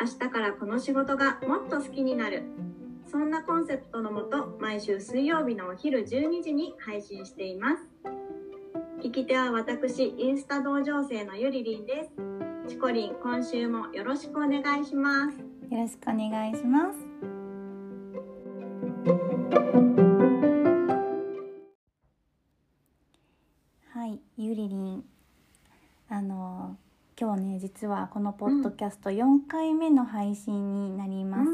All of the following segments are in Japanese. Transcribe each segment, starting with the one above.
明日からこの仕事がもっと好きになる。そんなコンセプトのもと毎週水曜日のお昼12時に配信しています。聞き手は私インスタ同情生のゆりりんです。チコリン今週もよろしくお願いします。よろしくお願いします。実はこのポッドキャスト4回目の配信になります。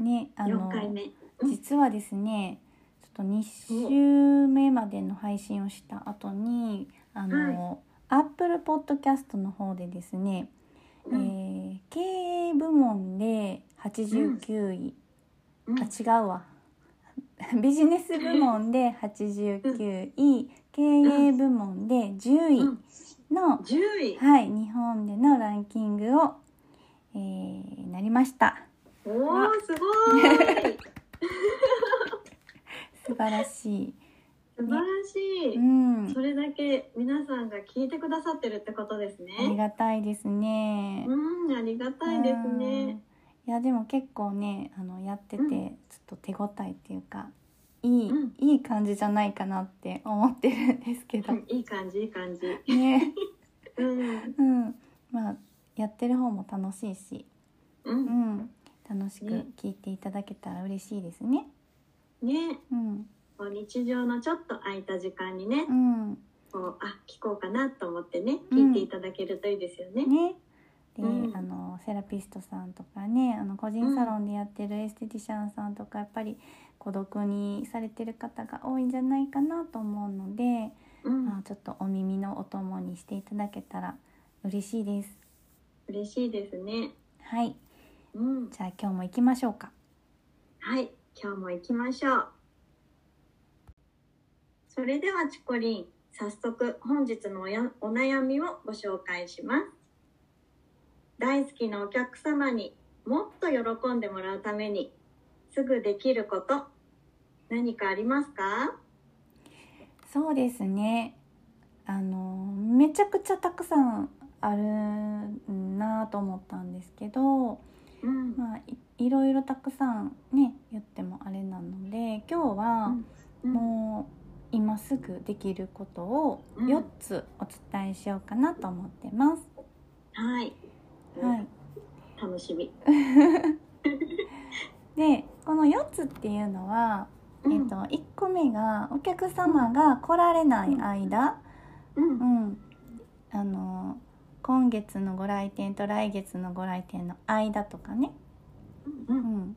ね、あの4回目。うん。実はですねちょっと2週目までの配信をした後にあの、Apple Podcast の方でですね、うん。えー経営部門で89位、うん。あ違うわ。ビジネス部門で89位。経営部門で10位。うんの、10位。はい、日本でのランキングを、えーなりました。おーすごい。素晴らしい、素晴らしい、うん、それだけ皆さんが聞いてくださってるってことですありね。がたいですね。うん、ありがたいですね。いやでも結構ねあのやっててうん。ちょっと手応えっていうかいい、うん。いい感じじゃないかなって思ってるんですけど。うんいい感じ、いい感じ。ね。うん、うん。まあやってる方も楽しいし、う、うんん、楽しくね。聞いていただけたら嬉しいですね。ね、うん。こう日常のちょっと空いた時間にねう、ん。こう、あ、聞こうかなと思ってね、うん。聞いていただけるといいですよね。ね。で、うん。あのセラピストさんとかねあの個人サロンでやってるエステティシャンさんとかやっぱり孤独にされてる方が多いんじゃないかなと思うので、うん、まあ、ちょっとお耳のお供にしていただけたら嬉しいです。嬉しいですね。はい、うん、じゃあ今日も行きましょうか。はい、今日も行きましょう。それではチコリン、早速本日のおやお悩みをご紹介します。大好きなお客様にもっと喜んでもらうためにすぐできること何かありますか？そうですね。あのめちゃくちゃたくさんあるなと思ったんですけど、うん、まあいいろいろたくさんね言ってもあれなので今日はうん。もう今すぐできることをうん。4つお伝えしようかなと思ってます。はい、はい。楽しみ。でこの4つっていうのは、うん。えっと1個目がお客様が来られない間、うん。うん、あの今月のご来店と来月のご来店の間とかね、ううん。ん、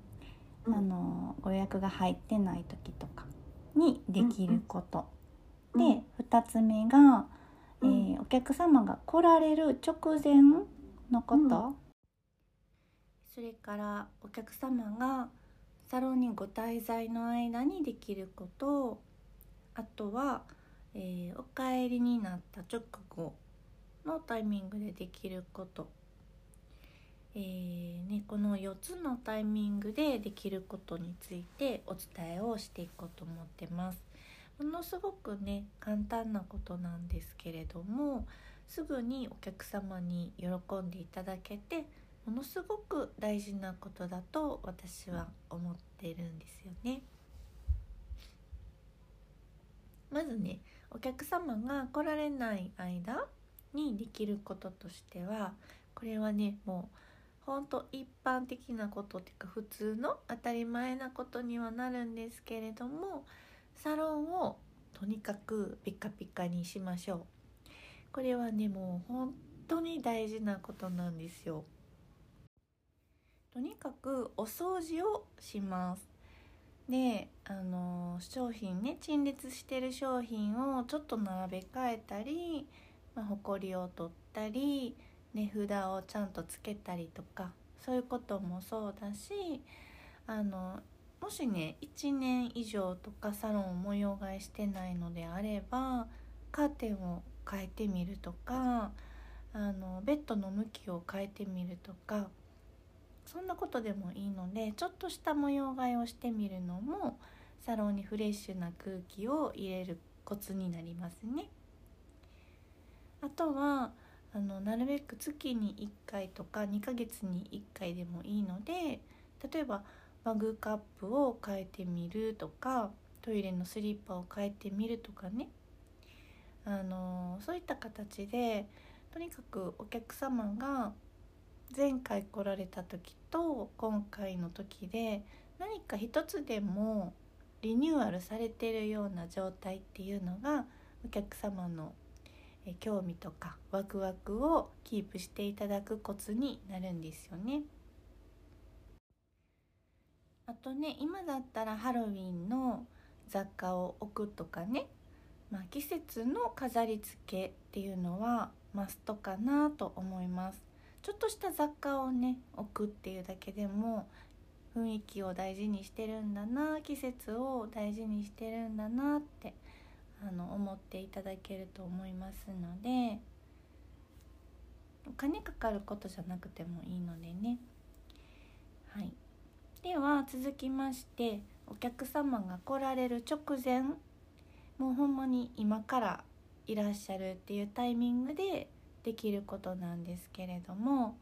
うん。あのご予約が入ってない時とかにできること、うん。で2つ目が、えうん。ーお客様が来られる直前のこと、それからお客様がサロンにご滞在の間にできることあとは、えーお帰りになった直後のタイミングでできること、えーね、この4つのタイミングでできることについてお伝えをしていこうと思ってます。ものすごくね簡単なことなんですけれどもすぐにお客様に喜んでいただけてものすごく大事なことだと私は思ってるんですよね。まずねお客様が来られない間にできることとしてはこれはねもうほんと一般的なことっていうか普通の当たり前なことにはなるんですけれどもサロンをとにかくピカピカにしましょうこれはねもう本当に大事なことなんですよ。とにかくお掃除をします。であの商品ね陳列してる商品をちょっと並べ替えたり、まあ、ほこりを取ったり値札をちゃんとつけたりとかそういうこともそうだしあのもしね1年以上とかサロンを模様替えしてないのであればカーテンを変えてみるとかあのベッドの向きを変えてみるとかそんなことでもいいのでちょっとした模様替えをしてみるのもサロンにフレッシュな空気を入れるコツになりますね。あとはあのなるべく月に1回とか2ヶ月に1回でもいいので例えばマグカップを変えてみるとかトイレのスリッパを変えてみるとかねあのそういった形でとにかくお客様が前回来られた時と今回の時で何か一つでもリニューアルされてるような状態っていうのがお客様の興味とかワクワクをキープしていただくコツになるんですよね。あとね今だったらハロウィンの雑貨を置くとかね、まあ、季節の飾り付けっていうのはマストかなと思います。ちょっとした雑貨をね置くっていうだけでも雰囲気を大事にしてるんだな季節を大事にしてるんだなってあの思っていただけると思いますのでお金かかることじゃなくてもいいのでね。はい。では続きましてお客様が来られる直前もうほんまに今からいらっしゃるっていうタイミングでできることなんですけれども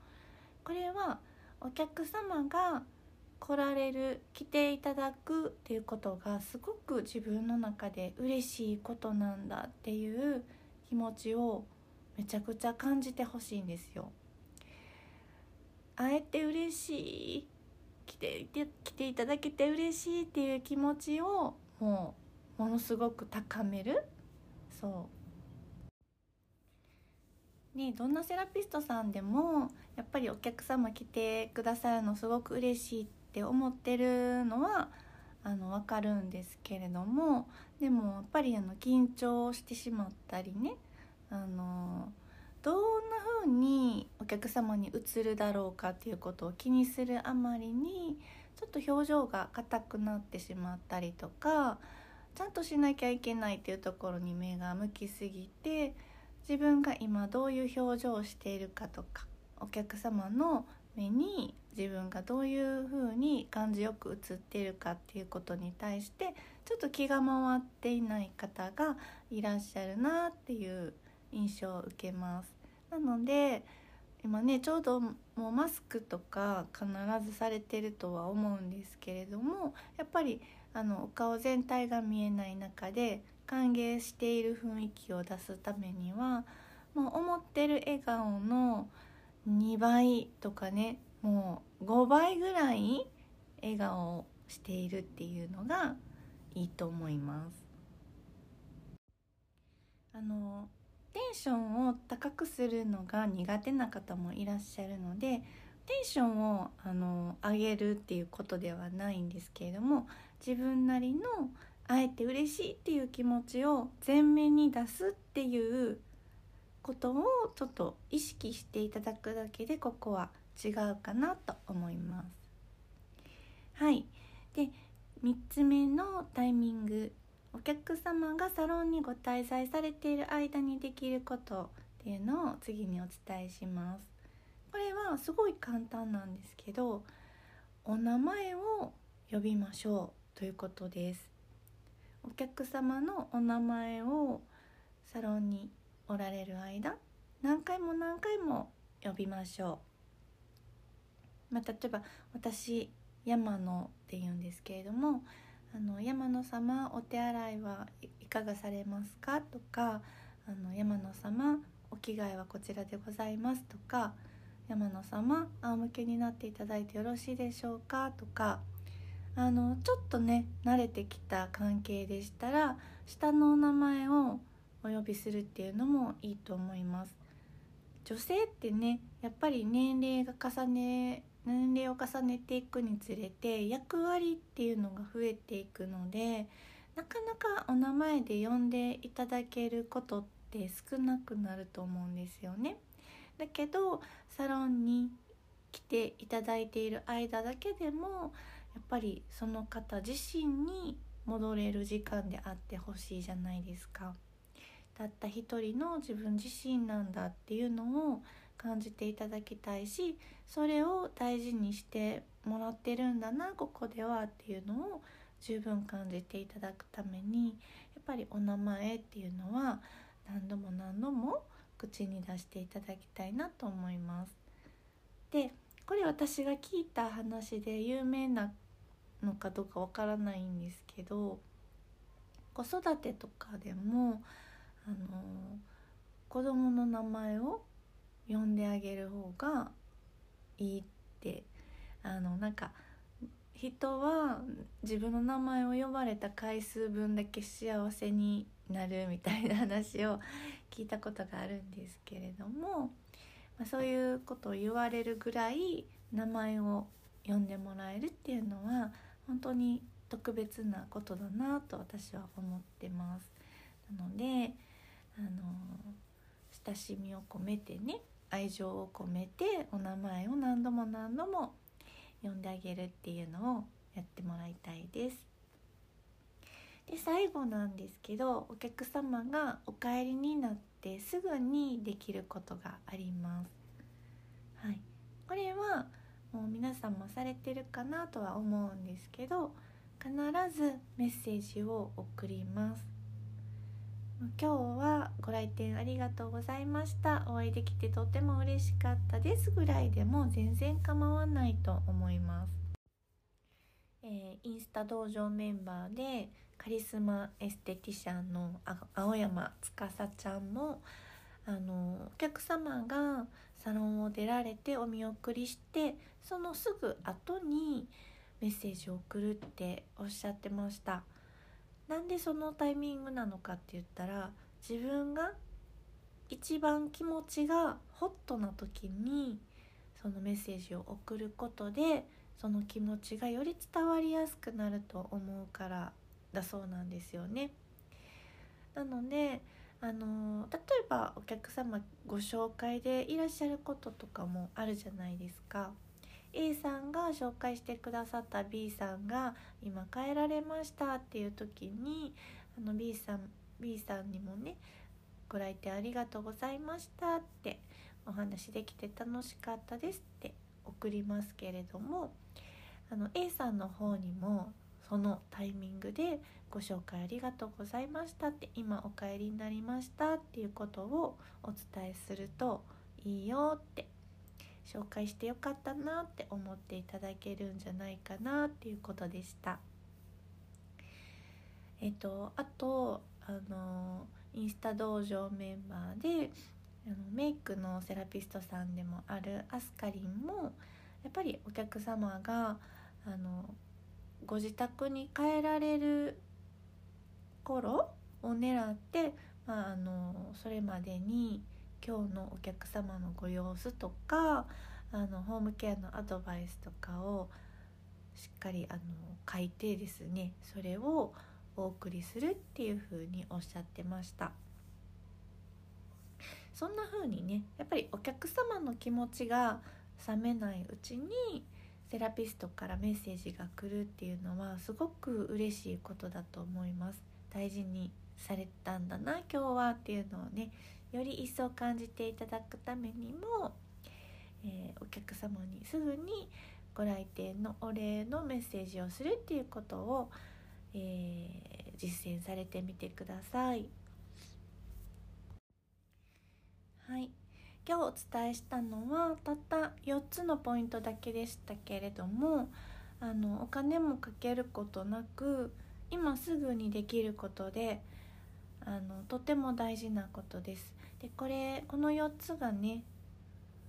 これはお客様が来られる来ていただくっていうことがすごく自分の中で嬉しいことなんだっていう気持ちをめちゃくちゃ感じてほしいんですよ。会えて嬉しい来て来ていただけて嬉しいっていう気持ちをもうものすごく高める？そう。ねどんなセラピストさんでもやっぱりお客様来てくださるのすごく嬉しいって思ってるのはあの分かるんですけれどもでもやっぱりあの緊張してしまったりねあのどんな風にお客様に映るだろうかっていうことを気にするあまりにちょっと表情が硬くなってしまったりとかちゃんとしなきゃいけないっていうところに目が向きすぎて自分が今どういう表情をしているかとかお客様の目に自分がどういう風に感じよく映っているかっていうことに対してちょっと気が回っていない方がいらっしゃるなっていう印象を受けます。なので今ねちょうどもうマスクとか必ずされてるとは思うんですけれどもやっぱりあのお顔全体が見えない中で歓迎している雰囲気を出すためにはもう思ってる笑顔の2倍とかねもう5倍ぐらい笑顔をしているっていうのがいいと思います。あのテンションを高くするのが苦手な方もいらっしゃるのでテンションをあの上げるっていうことではないんですけれども自分なりのあえて嬉しいっていう気持ちを前面に出すっていうことをちょっと意識していただくだけでここは違うかなと思います。はい。で3つ目のタイミングお客様がサロンにご滞在されている間にできることっていうのを次にお伝えします。これはすごい簡単なんですけどお名前を呼びましょう。ということです。お客様のお名前をサロンにおられる間何回も何回も呼びましょう、まあ、例えば私山野って言うんですけれどもあの山野様お手洗いはいかがされますか？とかあの山野様お着替えはこちらでございます？とか山野様仰向けになっていただいてよろしいでしょうか？とかあのちょっとね慣れてきた関係でしたら下のお名前をお呼びするっていうのもいいと思います女性ってねやっぱり年齢が重ね年齢を重ねていくにつれて役割っていうのが増えていくのでなかなかお名前で呼んでいただけることって少なくなると思うんですよね。だけどサロンに来ていただいている間だけでもやっぱりその方自身に戻れる時間であってほしいじゃないですか。たった一人の自分自身なんだっていうのを感じていただきたいしそれを大事にしてもらってるんだなここではっていうのを十分感じていただくためにやっぱりお名前っていうのは何度も何度も口に出していただきたいなと思います。でこれ私が聞いた話で有名なのかどうかわからないんですけど子育てとかでもあの子供の名前を呼んであげる方がいいってあのなんか人は自分の名前を呼ばれた回数分だけ幸せになるみたいな話を聞いたことがあるんですけれども、まあ、そういうことを言われるぐらい名前を呼んでもらえるっていうのは本当に特別なことだなと私は思ってます。なのであの親しみを込めてね愛情を込めてお名前を何度も何度も呼んであげるっていうのをやってもらいたいです。で最後なんですけどお客様がお帰りになってすぐにできることがあります。はい、これはもう皆さんもされてるかなとは思うんですけど必ずメッセージを送ります。今日はご来店ありがとうございました。お会いできてとても嬉しかったですぐらいでも全然構わないと思います、えー、インスタ道場メンバーでカリスマエステティシャンの青山司ちゃんもあのお客様がサロンを出られてお見送りしてそのすぐ後にメッセージを送るっておっしゃってましたなんでそのタイミングなのかって言ったら自分が一番気持ちがホットな時にそのメッセージを送ることでその気持ちがより伝わりやすくなると思うからだそうなんですよね。なのであの例えばお客様ご紹介でいらっしゃることとかもあるじゃないですか。A さんが紹介してくださった B さんが今帰られましたっていう時にあの B さん B さんにもねご来店ありがとうございましたってお話できて楽しかったですって送りますけれどもあの A さんの方にもそのタイミングでご紹介ありがとうございましたって今お帰りになりましたっていうことをお伝えするといいよって紹介してよかったなって思っていただけるんじゃないかなっていうことでした。えっとあとあのインスタ道場メンバーであのメイクのセラピストさんでもあるアスカリンもやっぱりお客様があのご自宅に帰られる頃を狙って、まあ、あのそれまでに今日のお客様のご様子とかあのホームケアのアドバイスとかをしっかりあの書いてですねそれをお送りするっていう風におっしゃってました。そんな風にねやっぱりお客様の気持ちが冷めないうちにセラピストからメッセージが来るっていうのはすごく嬉しいことだと思います大事にされたんだな今日はっていうのをねより一層感じていただくためにも、えー、お客様にすぐにご来店のお礼のメッセージをするっていうことを、えー、実践されてみてください。はい今日お伝えしたのはたった4つのポイントだけでしたけれどもあのお金もかけることなく今すぐにできることであのとても大事なことです。でこれこの4つがね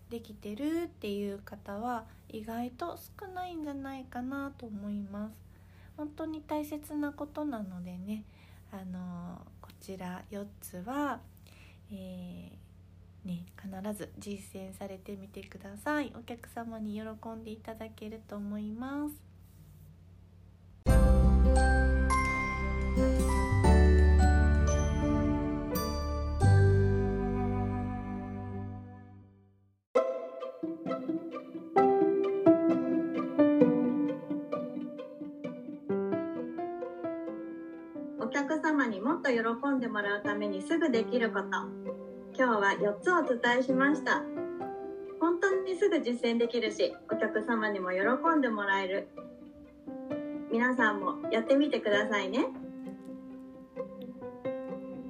できてるっていう方は意外と少ないんじゃないかなと思います。本当に大切なことなのでねあのこちら4つは、えーね、必ず実践されてみてください。お客様に喜んでいただけると思います。お客様にもっと喜んでもらうためにすぐできること。今日は4つお伝えしました。本当にすぐ実践できるしお客様にも喜んでもらえる。皆さんもやってみてくださいね。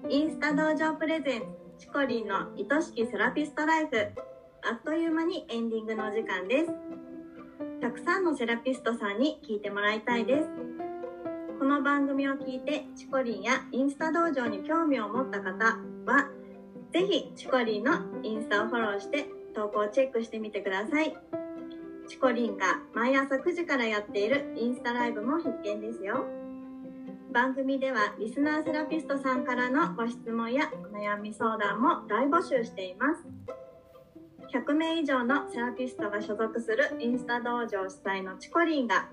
インスタ道場プレゼンチコリンの愛しきセラピストライフ。あっという間にエンディングのお時間です。たくさんのセラピストさんに聞いてもらいたいです。この番組を聞いてチコリンやインスタ道場に興味を持った方はぜひチコリンのインスタをフォローして投稿をチェックしてみてください。チコリンが毎朝9時からやっているインスタライブも必見ですよ。番組ではリスナーセラピストさんからのご質問やお悩み相談も大募集しています。100名以上のセラピストが所属するインスタ道場主催のチコリンが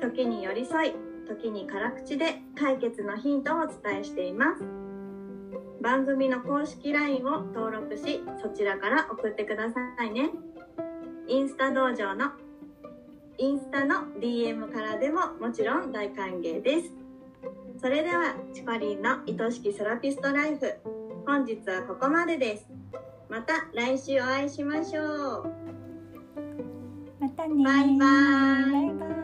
時に寄り添い時に辛口で解決のヒントをお伝えしています。番組の公式 LINE を登録しそちらから送ってくださいね。インスタ道場のインスタの DM からでももちろん大歓迎です。それではチコリンの愛しきセラピストライフ本日はここまでです。また来週お会いしましょう。またねバイバイ。バイバイ